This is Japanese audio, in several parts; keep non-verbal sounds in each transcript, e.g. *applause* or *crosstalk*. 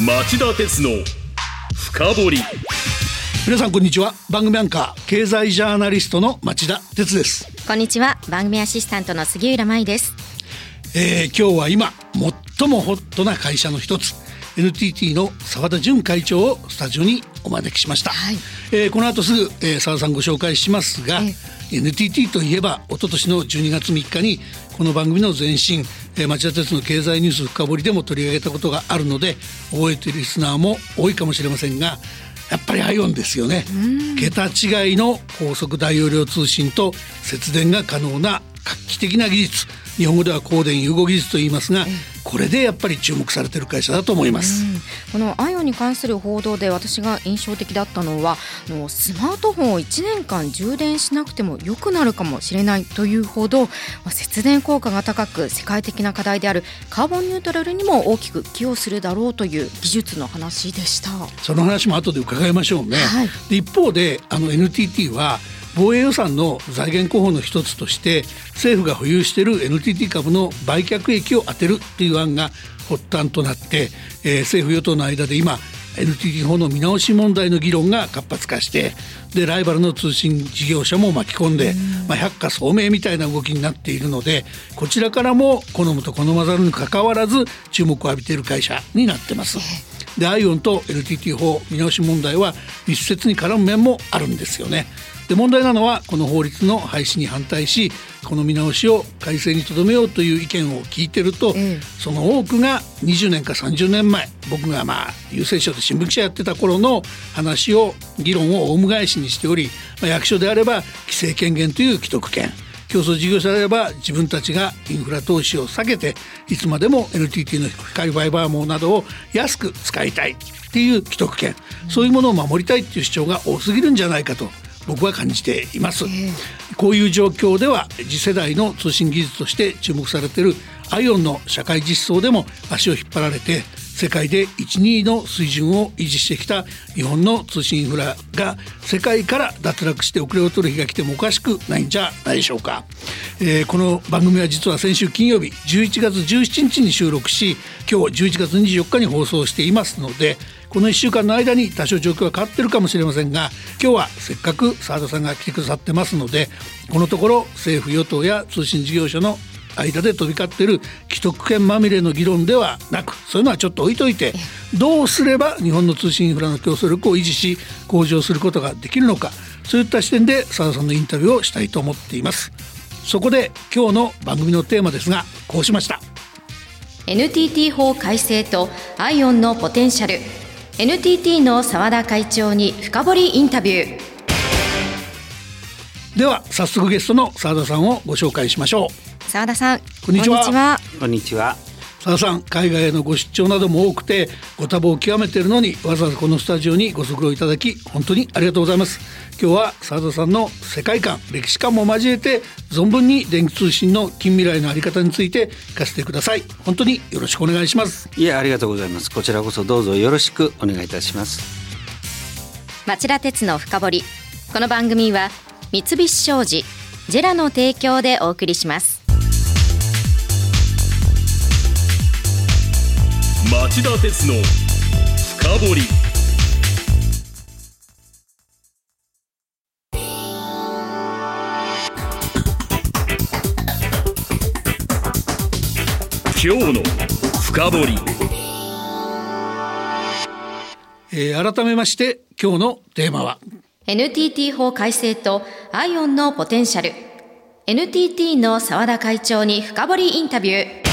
町田鉄の深掘り。皆さんこんにちは。番組アンカー経済ジャーナリストの町田鉄です。こんにちは。番組アシスタントの杉浦舞です、えー、今日は今最もホットな会社の一つ NTT の澤田純会長をスタジオにお招きしました、はい、えー、この後すぐ、えー、澤田さんご紹介しますが、え NTT といえば一昨年の12月3日にこの番組の前身、えー、町田鉄の経済ニュース深掘りでも取り上げたことがあるので覚えているリスナーも多いかもしれませんがやっぱりアイオンですよね。桁違いの高速大容量通信と節電が可能な画期的な技術日本語では光電融合技術と言いますが、これでやっぱり注目されている会社だと思います。このアイオンに関する報道で私が印象的だったのはのスマートフォンを1年間充電しなくても良くなるかもしれないというほど、まあ、節電効果が高く世界的な課題であるカーボンニュートラルにも大きく寄与するだろうという技術の話でした。その話も後で伺いましょうね、はい、一方であの NTT は防衛予算の財源候補の一つとして政府が保有している NTT 株の売却益を充てるという案が発端となって、えー、政府与党の間で今 NTT 法の見直し問題の議論が活発化してでライバルの通信事業者も巻き込んで、まあ、百花聡明みたいな動きになっているのでこちらからも好むと好まざるにかかわらず注目を浴びている会社になってます。でアイオンと NTT 法見直し問題は密接に絡む面もあるんですよね。で問題なのはこの法律の廃止に反対しこの見直しを改正にとどめようという意見を聞いてると、うん、その多くが20年か30年前僕がまあ郵政省で新聞記者やってた頃の話を議論をオウム返しにしており、まあ、役所であれば規制権限という既得権。競争事業者であれば自分たちがインフラ投資を避けていつまでも NTT の光ファイバー網などを安く使いたいっていう既得権。そういうものを守りたいっていう主張が多すぎるんじゃないかと僕は感じています、えー、こういう状況では次世代の通信技術として注目されているアイオンの社会実装でも足を引っ張られて世界で12位の水準を維持してきた日本の通信インフラが世界から脱落して遅れを取る日が来てもおかしくないんじゃないでしょうか、えー、この番組は実は先週金曜日11月17日に収録し今日11月24日に放送していますのでこの1週間の間に多少状況が変わってるかもしれませんが今日はせっかく澤田さんが来てくださってますのでこのところ政府与党や通信事業者の間で飛び交ってる既得権まみれの議論ではなくそういうのはちょっと置いといてどうすれば日本の通信インフラの競争力を維持し向上することができるのかそういった視点で澤田さんのインタビューをしたいと思っています。そこで今日の番組のテーマですがこうしました。NTT 法改正とアイオンのポテンシャル。NTT の澤田会長に深掘りインタビューでは早速ゲストの澤田さんをご紹介しましょう。澤田さんこんにちは。こんにちは。澤田さん海外へのご出張なども多くてご多忙を極めているのにわざわざこのスタジオにご足労いただき本当にありがとうございます。今日は澤田さんの世界観歴史観も交えて存分に電気通信の近未来のあり方について聞かせてください。本当によろしくお願いします。いやありがとうございます。こちらこそどうぞよろしくお願いいたします。町田鉄の深掘り。この番組は三菱商事ジェラの提供でお送りします。町田鉄の深掘り。今日の深掘り、えー、改めまして今日のテーマは NTT 法改正と IOWN のポテンシャル NTT の澤田会長に深掘りインタビュー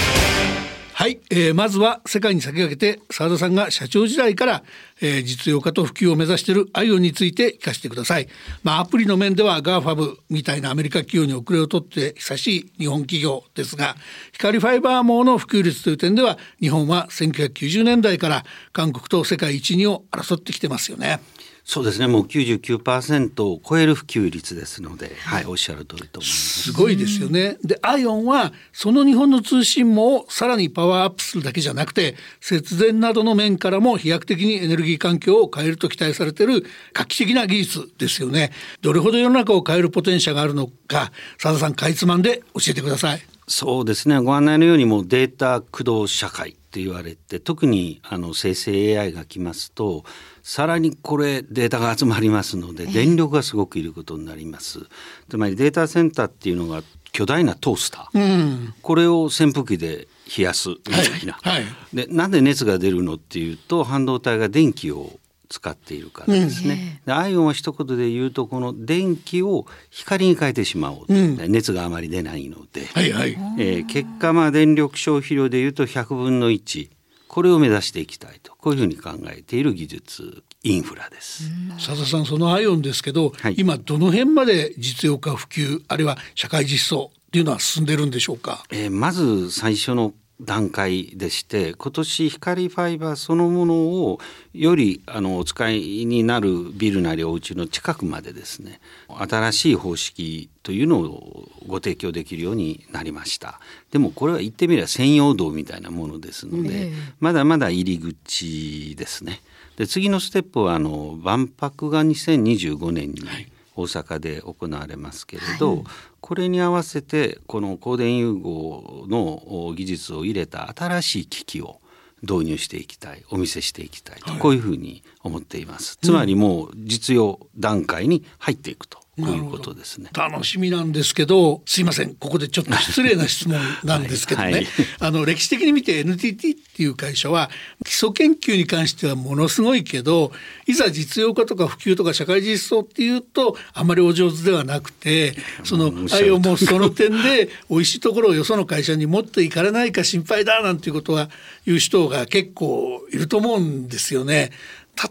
はい、えー、まずは世界に先駆けて澤田さんが社長時代から、えー、実用化と普及を目指している IOWN について聞かせてください。まあアプリの面では GAFAM みたいなアメリカ企業に遅れを取って久しい日本企業ですが、光ファイバー網の普及率という点では日本は1990年代から韓国と世界一二を争ってきてますよね。そうですね。もう99%を超える普及率ですので、はい、おっしゃる通りと思います。すごいですよね。でアイオンはその日本の通信網をさらにパワーアップするだけじゃなくて節電などの面からも飛躍的にエネルギー環境を変えると期待されている画期的な技術ですよね。どれほど世の中を変えるポテンシャルがあるのか佐田さんかいつまんで教えてください。そうですね。ご案内のようにもデータ駆動社会っって言われて特にあの生成 AI が来ますとさらにこれデータが集まりますので電力がすごくいることになります。つまりデータセンターっていうのが巨大なトースター、うん、これを扇風機で冷やすみたいな、はいはい、でなんで熱が出るのっていうと半導体が電気を使っているからですね。うん、アイオンは一言で言うとこの電気を光に変えてしまおう、うん、熱があまり出ないので、はいはい、えー、結果まあ電力消費量で言うと100分の1これを目指していきたいと。こういうふうに考えている技術インフラです。佐田さんそのアイオンですけど、はい、今どの辺まで実用化普及あるいは社会実装っていうのは進んでるんでしょうか？えー、まず最初の段階でして今年光ファイバーそのものをよりあのお使いになるビルなりお家の近くまでですね新しい方式というのをご提供できるようになりました。でもこれは言ってみれば専用道みたいなものですので、まだまだ入り口ですね。で次のステップはあの万博が2025年に、大阪で行われますけれど、はい、これに合わせてこの光電融合の技術を入れた新しい機器を導入していきたいお見せしていきたいと、はい、こういうふうに思っています。つまりもう実用段階に入っていくとこういうことですね。楽しみなんですけど、すいません、ここでちょっと失礼な質問なんですけどね。はいはい、*laughs* あの歴史的に見て NTT っていう会社は基礎研究に関してはものすごいけど、いざ実用化とか普及とか社会実装っていうとあまりお上手ではなくて、そのあいもその点で *laughs* 美味しいところをよその会社に持っていかれないか心配だなんていうことは言う人が結構いると思うんですよね。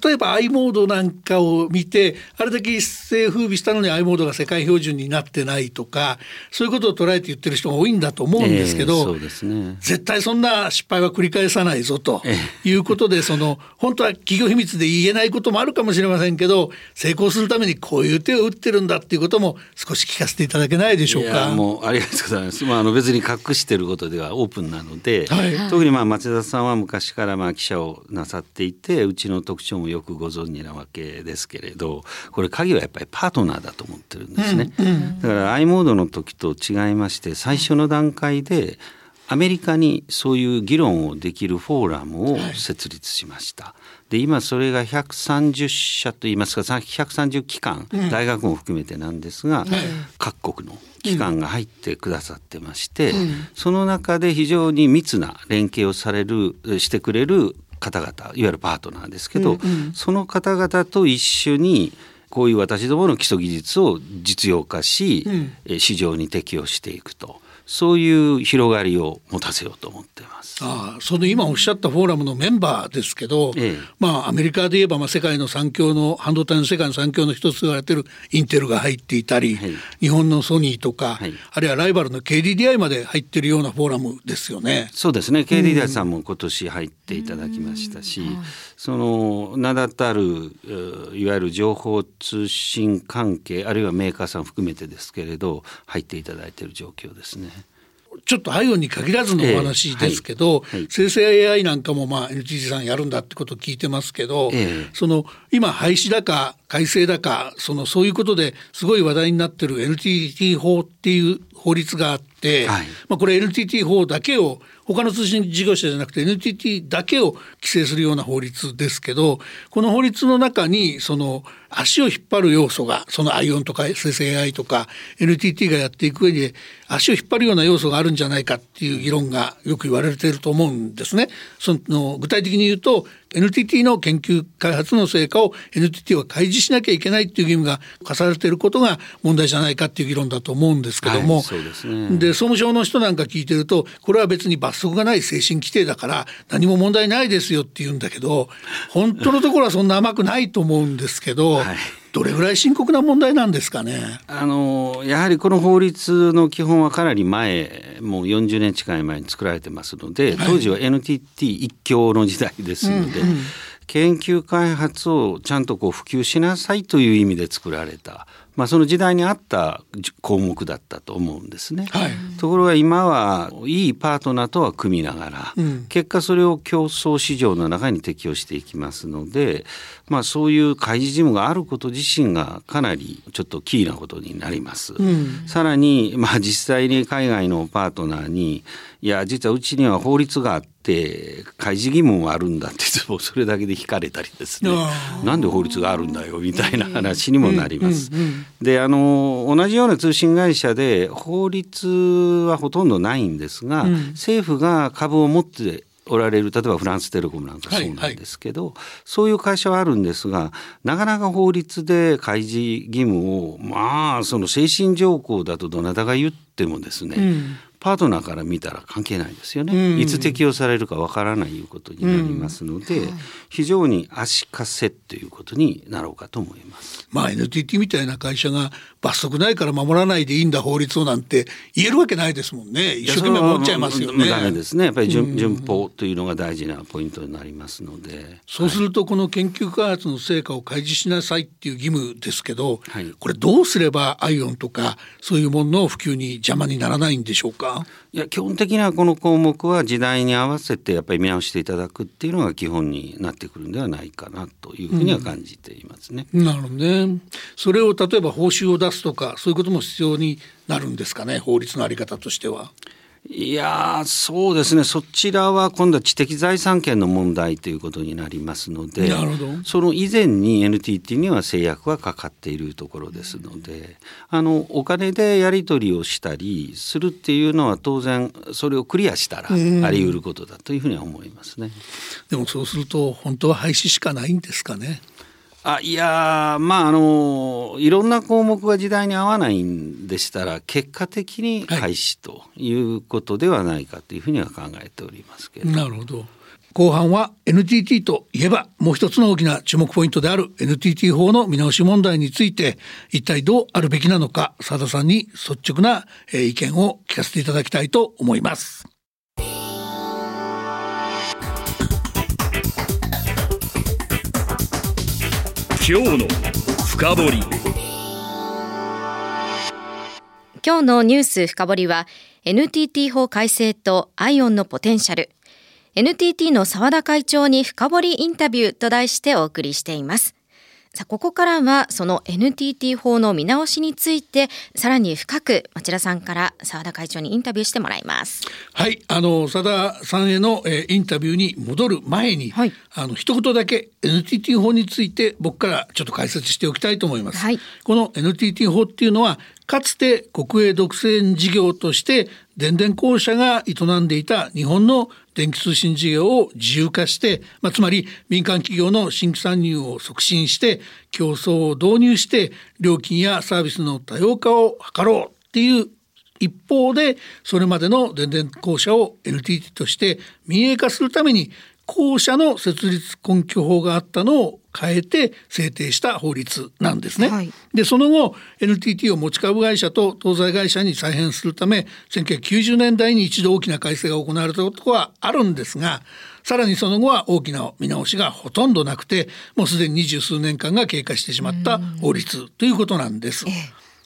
例えば i モードなんかを見てあれだけ一世風靡したのに i モードが世界標準になってないとかそういうことを捉えて言ってる人が多いんだと思うんですけど、えーね、絶対そんな失敗は繰り返さないぞということで、その本当は企業秘密で言えないこともあるかもしれませんけど成功するためにこういう手を打ってるんだっていうことも少し聞かせていただけないでしょうか？もうありがとうございます。まああの別に隠してることではオープンなので、はい、特にまあ町田さんは昔からまあ記者をなさっていてうちの特徴もよくご存知なわけですけれどこれ鍵はやっぱりパートナーだと思ってるんですね、うんうん、だから i モードの時と違いまして最初の段階でアメリカにそういう議論をできるフォーラムを設立しました。はい、で今それが130社といいますか130機関、うん、大学も含めてなんですが、各国の機関が入ってくださってまして、うん、その中で非常に密な連携をされるしてくれる方々いわゆるパートナーですけど、うんうん、その方々と一緒にこういう私どもの基礎技術を実用化し、うん、市場に適用していくとそういう広がりを持たせようと思っています。あその今おっしゃったフォーラムのメンバーですけど、ええ、まあアメリカで言えばまあ世界の産業の半導体の世界の産業の一つと言われてるインテルが入っていたり、はい、日本のソニーとか、はい、あるいはライバルの KDDI まで入ってるようなフォーラムですよね。そうですね。KDDI さんも今年入っていただきましたし、その名だたるいわゆる情報通信関係あるいはメーカーさん含めてですけれど入っていただいている状況ですね。ちょっとアイオンに限らずのお話ですけど、えーはい、生成 AI なんかもまあ NTT さんやるんだってことを聞いてますけど、えー、その今廃止だか改正だかそのそういうことですごい話題になってる NTT 法っていう法律があって、はい、まあこれ NTT 法だけを他の通信事業者じゃなくて NTT だけを規制するような法律ですけどこの法律の中にその足を引っ張る要素がその ION とか生成 AI とか NTT がやっていく上で足を引っ張るような要素があるんじゃないかっていう議論がよく言われていると思うんですね。その具体的に言うと NTT の研究開発の成果を NTT は開示しなきゃいけないっていう義務が課されていることが問題じゃないかっていう議論だと思うんですけども、はい、そうですね、で総務省の人なんか聞いてるとこれは別に罰則がない精神規定だから何も問題ないですよって言うんだけど本当のところはそんな甘くないと思うんですけど。はいどれぐらい深刻な問題なんですかね？あのやはりこの法律の基本はかなり前もう40年近い前に作られてますので、当時は NTT 一強の時代ですので、うんうん研究開発をちゃんとこう普及しなさいという意味で作られたまあ、その時代に合った項目だったと思うんですね。はい、ところが今はいいパートナーとは組みながら、うん、結果それを競争市場の中に適用していきますので、まあ、そういう開示事務があること自身がかなりちょっとキーなことになります。うん、さらに、まあ、実際に海外のパートナーにいや実はうちには法律があって開示義務もあるんだっても *laughs* それだけで引かれたりですね。なんで法律があるんだよみたいな話にもなります。であの同じような通信会社で法律はほとんどないんですが、うん、政府が株を持っておられる例えばフランステレコムなんかそうなんですけど、はいはい、そういう会社はあるんですがなかなか法律で開示義務をまあその精神条項だとどなたが言ってもですね、うん、パートナーから見たら関係ないですよね、うん、いつ適用されるかわからないいうことになりますので、うん、非常に足かせということになろうかと思います。まあ NTT みたいな会社が罰則ないから守らないでいいんだ法律をなんて言えるわけないですもんね一生懸命守っちゃいますよね。ダメですねやっぱり順,、順法というのが大事なポイントになりますので。そうするとこの研究開発の成果を開示しなさいっていう義務ですけど、はい、これどうすればアイオンとかそういうものの普及に邪魔にならないんでしょうか？いや基本的にはこの項目は時代に合わせてやっぱり見直していただくっていうのが基本になってくるんではないかなというふうには感じていますね。うん、なるほどね。それを例えば報酬を出すとかそういうことも必要になるんですかね法律のあり方としては。いやそうですねそちらは今度は知的財産権の問題ということになりますのでその以前に NTT には制約がかかっているところですのであのお金でやり取りをしたりするっていうのは当然それをクリアしたらあり得ることだというふうには思いますね。でもそうすると本当は廃止しかないんですかね。あいやまああのいろんな項目が時代に合わないんでしたら結果的に廃止ということではないかというふうには考えておりますけど。なるほど後半は NTT といえばもう一つの大きな注目ポイントである NTT 法の見直し問題について一体どうあるべきなのか佐田さんに率直な意見を聞かせていただきたいと思います。今日の深掘り。今日のニュース深掘りは NTT 法改正とアイオンのポテンシャル。NTT の澤田会長に深掘りインタビューと題してお送りしています。さあ、ここからはその NTT 法の見直しについてさらに深く町田さんから澤田会長にインタビューしてもらいます。はい、あの澤田さんへの、えー、インタビューに戻る前に、はい、あの一言だけ NTT 法について僕からちょっと解説しておきたいと思います。はい、この NTT 法っていうのはかつて国営独占事業として電電公社が営んでいた日本の電気通信事業を自由化して、まあ、つまり民間企業の新規参入を促進して競争を導入して料金やサービスの多様化を図ろうっていう一方でそれまでの電電公社を NTT として民営化するために公社の設立根拠法があったのを変えて制定した法律なんですね。はい、でその後 NTT を持ち株会社と東西会社に再編するため1990年代に一度大きな改正が行われたことはあるんですがさらにその後は大きな見直しがほとんどなくてもうすでに二十数年間が経過してしまった法律ということなんです。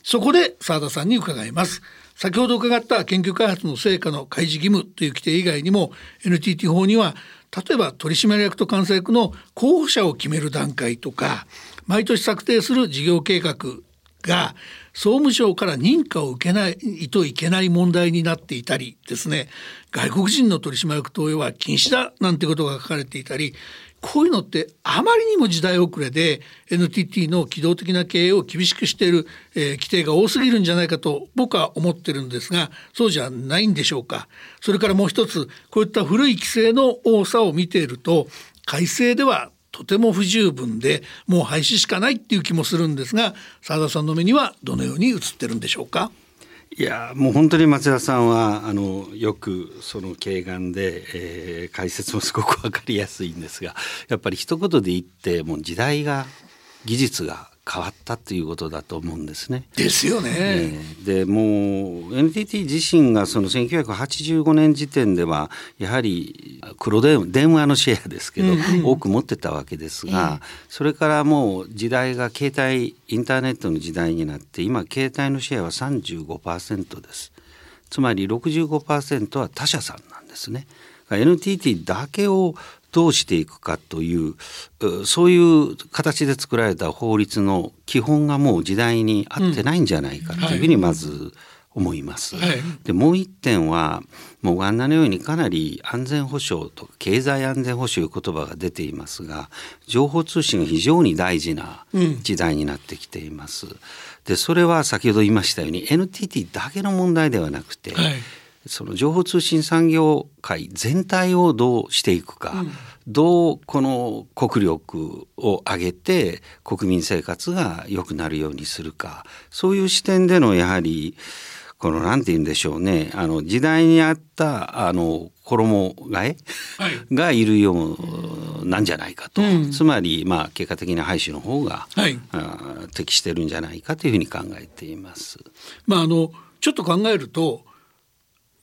そこで澤田さんに伺います。先ほど伺った研究開発の成果の開示義務という規定以外にも NTT 法には例えば取締役と監査役の候補者を決める段階とか毎年策定する事業計画が総務省から認可を受けないといけない問題になっていたりですね。外国人の取締役投与は禁止だなんてことが書かれていたりこういうのってあまりにも時代遅れで NTT の機動的な経営を厳しくしている、えー、規定が多すぎるんじゃないかと僕は思ってるんですがそうじゃないんでしょうか。それからもう一つこういった古い規制の多さを見ていると改正ではとても不十分でもう廃止しかないっていう気もするんですが澤田さんの目にはどのように映ってるんでしょうか？いやもう本当に松田さんはあのよくその軽眼で、えー、解説もすごく分かりやすいんですがやっぱり一言で言ってもう時代が技術が変わったということだと思うんですね。ですよね。えー、でもう NTT 自身がその1985年時点ではやはり黒電電話のシェアですけど、うん多く持ってたわけですが、えー、それからもう時代が携帯インターネットの時代になって今携帯のシェアは35%です。つまり65%は他社さんなんですね。NTT だけをどうしていくかというそういう形で作られた法律の基本がもう時代に合ってないんじゃないかというふうにまず思います。はい、でもう一点はもうご案内のようにかなり安全保障とか経済安全保障いう言葉が出ていますが情報通信が非常に大事な時代になってきています。うん、でそれは先ほど言いましたように NTT だけの問題ではなくて、はいその情報通信産業界全体をどうしていくか、うん、どうこの国力を上げて国民生活が良くなるようにするか。そういう視点でのやはりこのなんて言うんでしょうね。あの時代に合ったあの衣替え、はい、がいるようなんじゃないかと、うん、つまりまあ結果的に廃止の方が、はい、適してるんじゃないかというふうに考えています。まああのちょっと考えると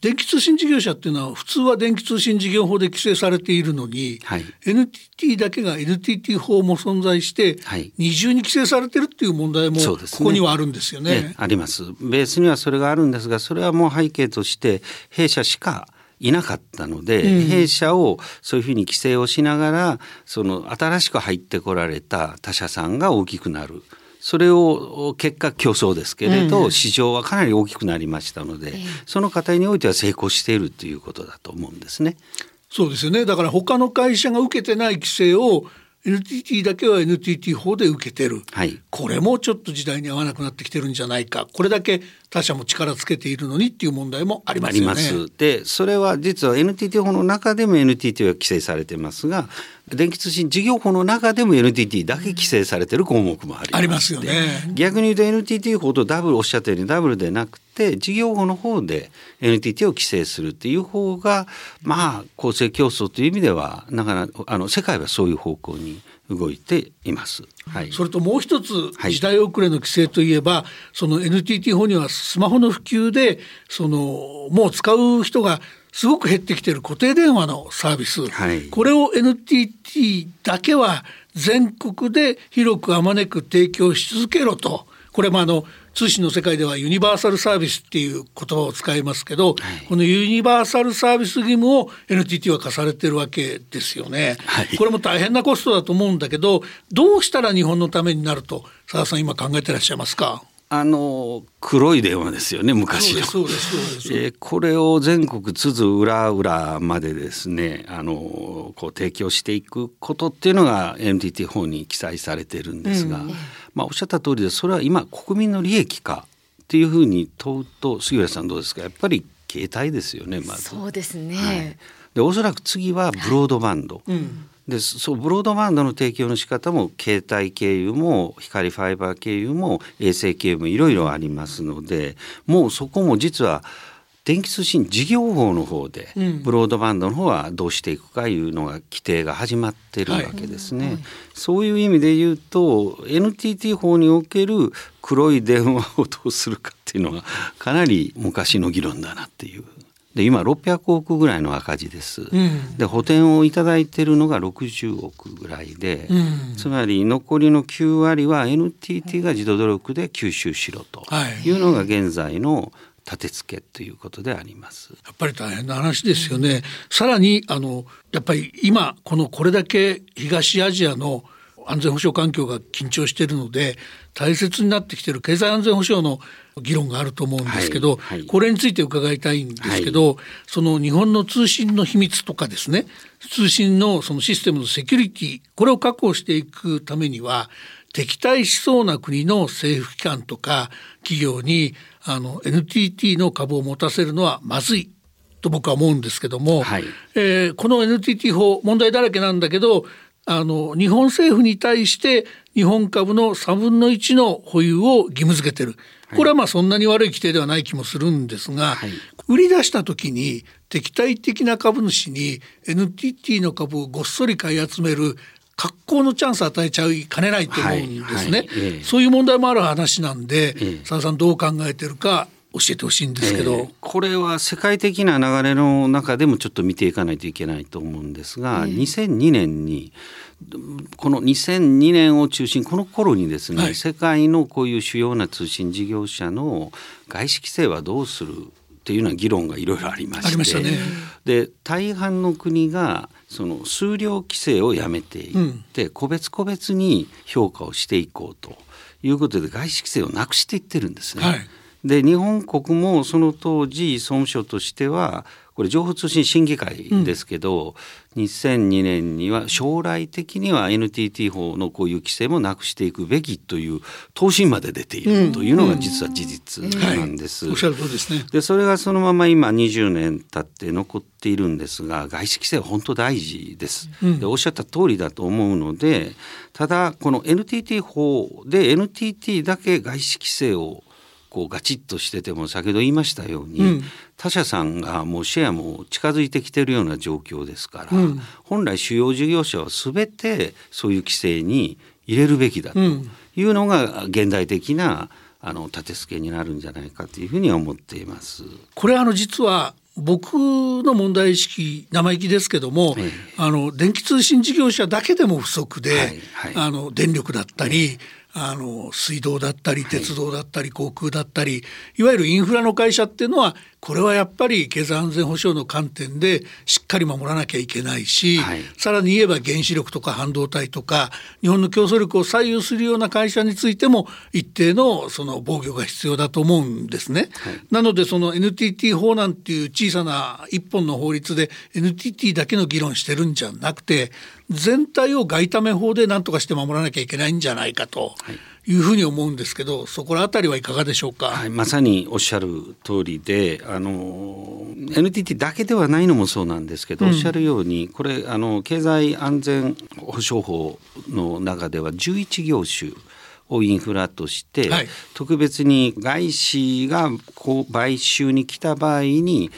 電気通信事業者っていうのは普通は電気通信事業法で規制されているのに、はい、NTT だけが NTT 法も存在して、はい、二重に規制されてるっていう問題もここにはあるんですよね、ね、あります。ベースにはそれがあるんですがそれはもう背景として弊社しかいなかったので、うん、弊社をそういうふうに規制をしながらその新しく入ってこられた他社さんが大きくなる。それを結果競争ですけれど、うん、市場はかなり大きくなりましたので、その過程においては成功しているということだと思うんですね。そうですよね。だから他の会社が受けてない規制を NTT だけは NTT 法で受けてる、はい、これもちょっと時代に合わなくなってきてるんじゃないか。これだけ他社も力つけているのにっていう問題もありますよね。でそれは実は NTT 法の中でも NTT は規制されてますが電気通信事業法の中でも NTT だけ規制されてる項目もありますありますよね。逆に言うと NTT 法とダブルおっしゃったようにダブルでなくて事業法の方で NTT を規制するっていう方がまあ公正競争という意味ではなかなかあの世界はそういう方向に動いています。はい、それともう一つ時代遅れの規制といえば、はい、その NTT 法にはスマホの普及でそのもう使う人がすごく減ってきてる固定電話のサービス、はい、これを NTT だけは全国で広くあまねく提供し続けろと。これもあの通信の世界ではユニバーサルサービスっていう言葉を使いますけど、はい、このユニバーサルサービス義務を NTT は課されてるわけですよね、はい、これも大変なコストだと思うんだけどどうしたら日本のためになると澤さん今考えてらっしゃいますか？あの黒い電話ですよね昔の。そうですそうですえー、これを全国津々浦々までですねあのこう提供していくことっていうのが NTT 法に記載されてるんですが、うん、まあおっしゃった通りでそれは今国民の利益かっていうふうに問うと杉浦さんどうですか？やっぱり携帯ですよねまず。そうですね、はい、でおそらく次はブロードバンド。はいうん。でそうブロードバンドの提供の仕方も携帯経由も光ファイバー経由も衛星経由もいろいろありますのでもうそこも実は電気通信事業法の方で、ブロードバンドの方はどうしていくかいうのが規定が始まってるわけですね、はい。はい、そういう意味で言うと NTT 法における黒い電話をどうするかっていうのはかなり昔の議論だなっていう。で今600億ぐらいの赤字です、うん、で補填を頂いてるのが60億ぐらいで、うん、つまり残りの9割は NTT が自動努力で吸収しろというのが現在の立て付けということであります。やっぱり大変な話ですよね、さらにあのやっぱり今このこれだけ東アジアの安全保障環境が緊張しているので大切になってきている経済安全保障の議論があると思うんですけど、はいはい、これについて伺いたいんですけど、はい、その日本の通信の秘密とかですね通信のそのシステムのセキュリティこれを確保していくためには敵対しそうな国の政府機関とか企業にあの NTT の株を持たせるのはまずいと僕は思うんですけども、はい、えー、この NTT 法問題だらけなんだけどあの日本政府に対して日本株の3分の1の保有を義務付けてる。これはまあそんなに悪い規定ではない気もするんですが、はい、売り出した時に敵対的な株主に NTT の株をごっそり買い集める格好のチャンス与えちゃいかねないと思うんですね、はいはい、そういう問題もある話なんで佐々さんどう考えてるか教えてほしいんですけど、えー、これは世界的な流れの中でもちょっと見ていかないといけないと思うんですが、えー、2002年にこの2002年を中心この頃にですね、はい、世界のこういう主要な通信事業者の外資規制はどうするっていうような議論がいろいろありまして、ね、で大半の国がその数量規制をやめていって、うん、個別個別に評価をしていこうということで外資規制をなくしていってるんですね。はいで日本国もその当時総務省としてはこれ情報通信審議会ですけど、うん、2002年には将来的には NTT 法のこういう規制もなくしていくべきという答申まで出ているというのが実は事実なんです。おっしゃる通りですね。でそれがそのまま今20年経って残っているんですが外資規制は本当大事です。でおっしゃった通りだと思うのでただこの NTT 法で NTT だけ外資規制をこうガチッとしてても先ほど言いましたように、うん、他社さんがもうシェアも近づいてきてるような状況ですから、うん、本来主要事業者は全てそういう規制に入れるべきだというのが現代的なあの立て付けになるんじゃないかというふうには思っています。これあの実は僕の問題意識生意気ですけども、ええ、あの電気通信事業者だけでも不足で、はいはい、あの電力だったり、あの水道だったり鉄道だったり航空だったり、いわゆるインフラの会社っていうのはこれはやっぱり経済安全保障の観点でしっかり守らなきゃいけないし、はい、さらに言えば原子力とか半導体とか日本の競争力を左右するような会社についても一定のその防御が必要だと思うんですね。はい、なのでその NTT 法なんていう小さな一本の法律で NTT だけの議論してるんじゃなくて全体を外為法で何とかして守らなきゃいけないんじゃないかと。はいいうふうに思うんですけどそこら辺りはいかがでしょうか、はい、まさにおっしゃる通りであの NTT だけではないのもそうなんですけど、うん、おっしゃるようにこれあの経済安全保障法の中では11業種をインフラとして、はい、特別に外資がこう買収に来た場合に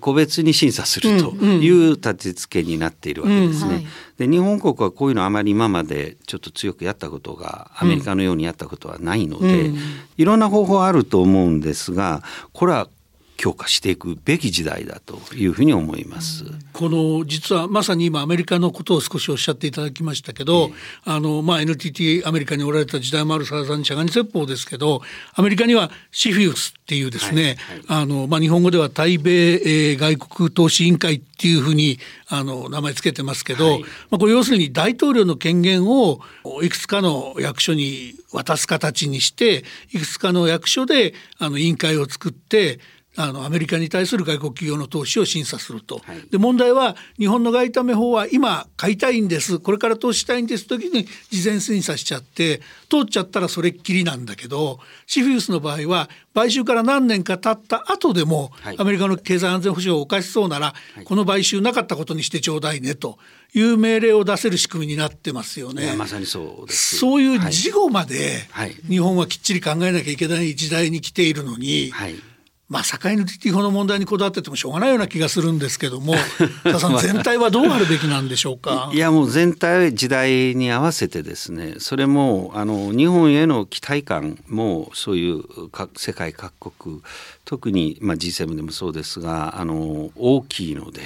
個別に審査するという立て付けになっているわけですね。で日本国はこういうのあまり今までちょっと強くやったことがアメリカのようにやったことはないので、いろんな方法あると思うんですがこれは強化していくべき時代だというふうに思います。この実はまさに今アメリカのことを少しおっしゃっていただきましたけど、えー、あのまあ NTT アメリカにおられた時代もある佐田さんにしゃがに説法ですけど、アメリカにはシフィウスっていうですね、はいはい、あのまあ日本語では対米、えー、外国投資委員会っていうふうにあの名前つけてますけど、はい、まあこれ要するに大統領の権限をいくつかの役所に渡す形にして、いくつかの役所であの委員会を作ってあのアメリカに対する外国企業の投資を審査すると、はい、で問題は日本の外為法は今買いたいんです。これから投資したいんです。時に事前審査しちゃって通っちゃったらそれっきりなんだけどシフィウスの場合は買収から何年か経った後でも、はい、アメリカの経済安全保障をおかしそうなら、はい、この買収なかったことにしてちょうだいねと。いう命令を出せる仕組みになってますよね。まさにそうです。そういう事後まで日本はきっちり考えなきゃいけない時代に来ているのに、はいまあ、境の TT 法の問題にこだわっててもしょうがないような気がするんですけども *laughs* 田さん全体はどうあるべきなんでしょうか？いやもう全体時代に合わせてですねそれもあの日本への期待感もそういう世界各国特に、まあ、G7 でもそうですがあの大きいので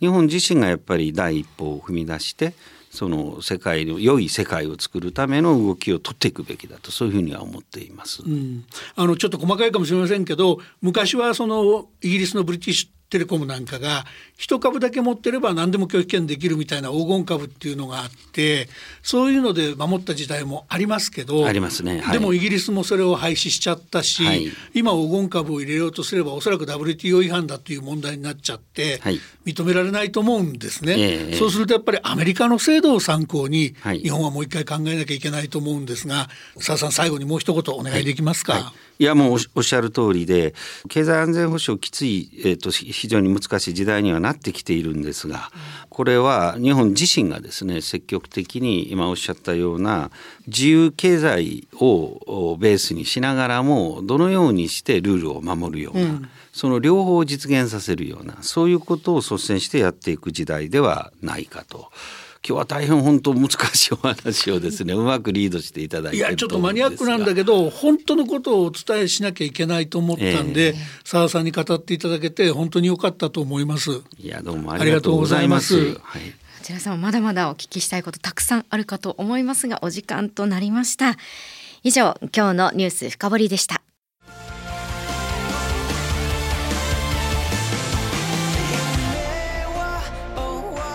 日本自身がやっぱり第一歩を踏み出してその世界の良い世界を作るための動きを取っていくべきだとそういうふうには思っています。うん、あのちょっと細かいかもしれませんけど昔はそのイギリスのブリティッシュテレコムなんかが一株だけ持ってれば何でも拒否権できるみたいな黄金株っていうのがあってそういうので守った時代もありますけどありますね、はい、でもイギリスもそれを廃止しちゃったし、はい、今黄金株を入れようとすればおそらく WTO 違反だという問題になっちゃって、はい、認められないと思うんですね、えー、そうするとやっぱりアメリカの制度を参考に日本はもう一回考えなきゃいけないと思うんですが澤さん最後にもう一言お願いできますか？いやもうおっしゃる通りで経済安全保障きつい、えーと、非常に難しい時代にはなってきているんですがこれは日本自身がですね積極的に今おっしゃったような自由経済をベースにしながらもどのようにしてルールを守るような、うん、その両方を実現させるようなそういうことを率先してやっていく時代ではないかと。今日は大変本当難しいお話をですねうまくリードしていただいていやちょっとマニアックなんだけど本当のことをお伝えしなきゃいけないと思ったんで澤、え。ー、さんに語っていただけて本当に良かったと思います。いやどうもありがとうございます。はいこちらさんまだまだお聞きしたいことたくさんあるかと思いますがお時間となりました。以上今日のニュース深掘りでした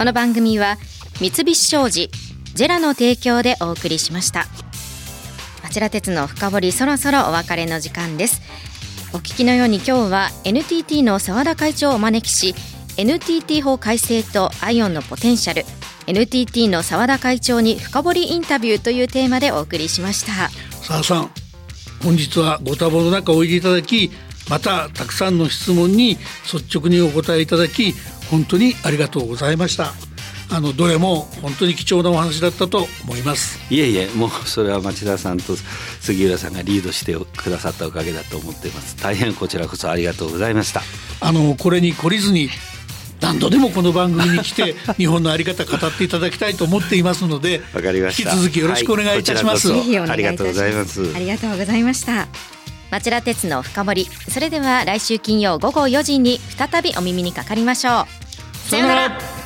この番組は三菱商事ジェラの提供でお送りしました。町田鉄の深掘りそろそろお別れの時間です。お聞きのように今日は NTT の澤田会長をお招きし NTT 法改正とアイオンのポテンシャル NTT の澤田会長に深掘りインタビューというテーマでお送りしました。澤さん本日はご多忙の中おいでいただきまたたくさんの質問に率直にお答えいただき本当にありがとうございました。あのどれも本当に貴重なお話だったと思います。いえいえもうそれは町田さんと杉浦さんがリードしてくださったおかげだと思っています。大変こちらこそありがとうございました。あのこれに懲りずに何度でもこの番組に来て *laughs* 日本のあり方語っていただきたいと思っていますのでわかりました。引き続きよろしくお願いいたします、はい、ありがとうございます。ありがとうございました町田鉄の深掘り。それでは来週金曜午後4時に再びお耳にかかりましょう。さようなら。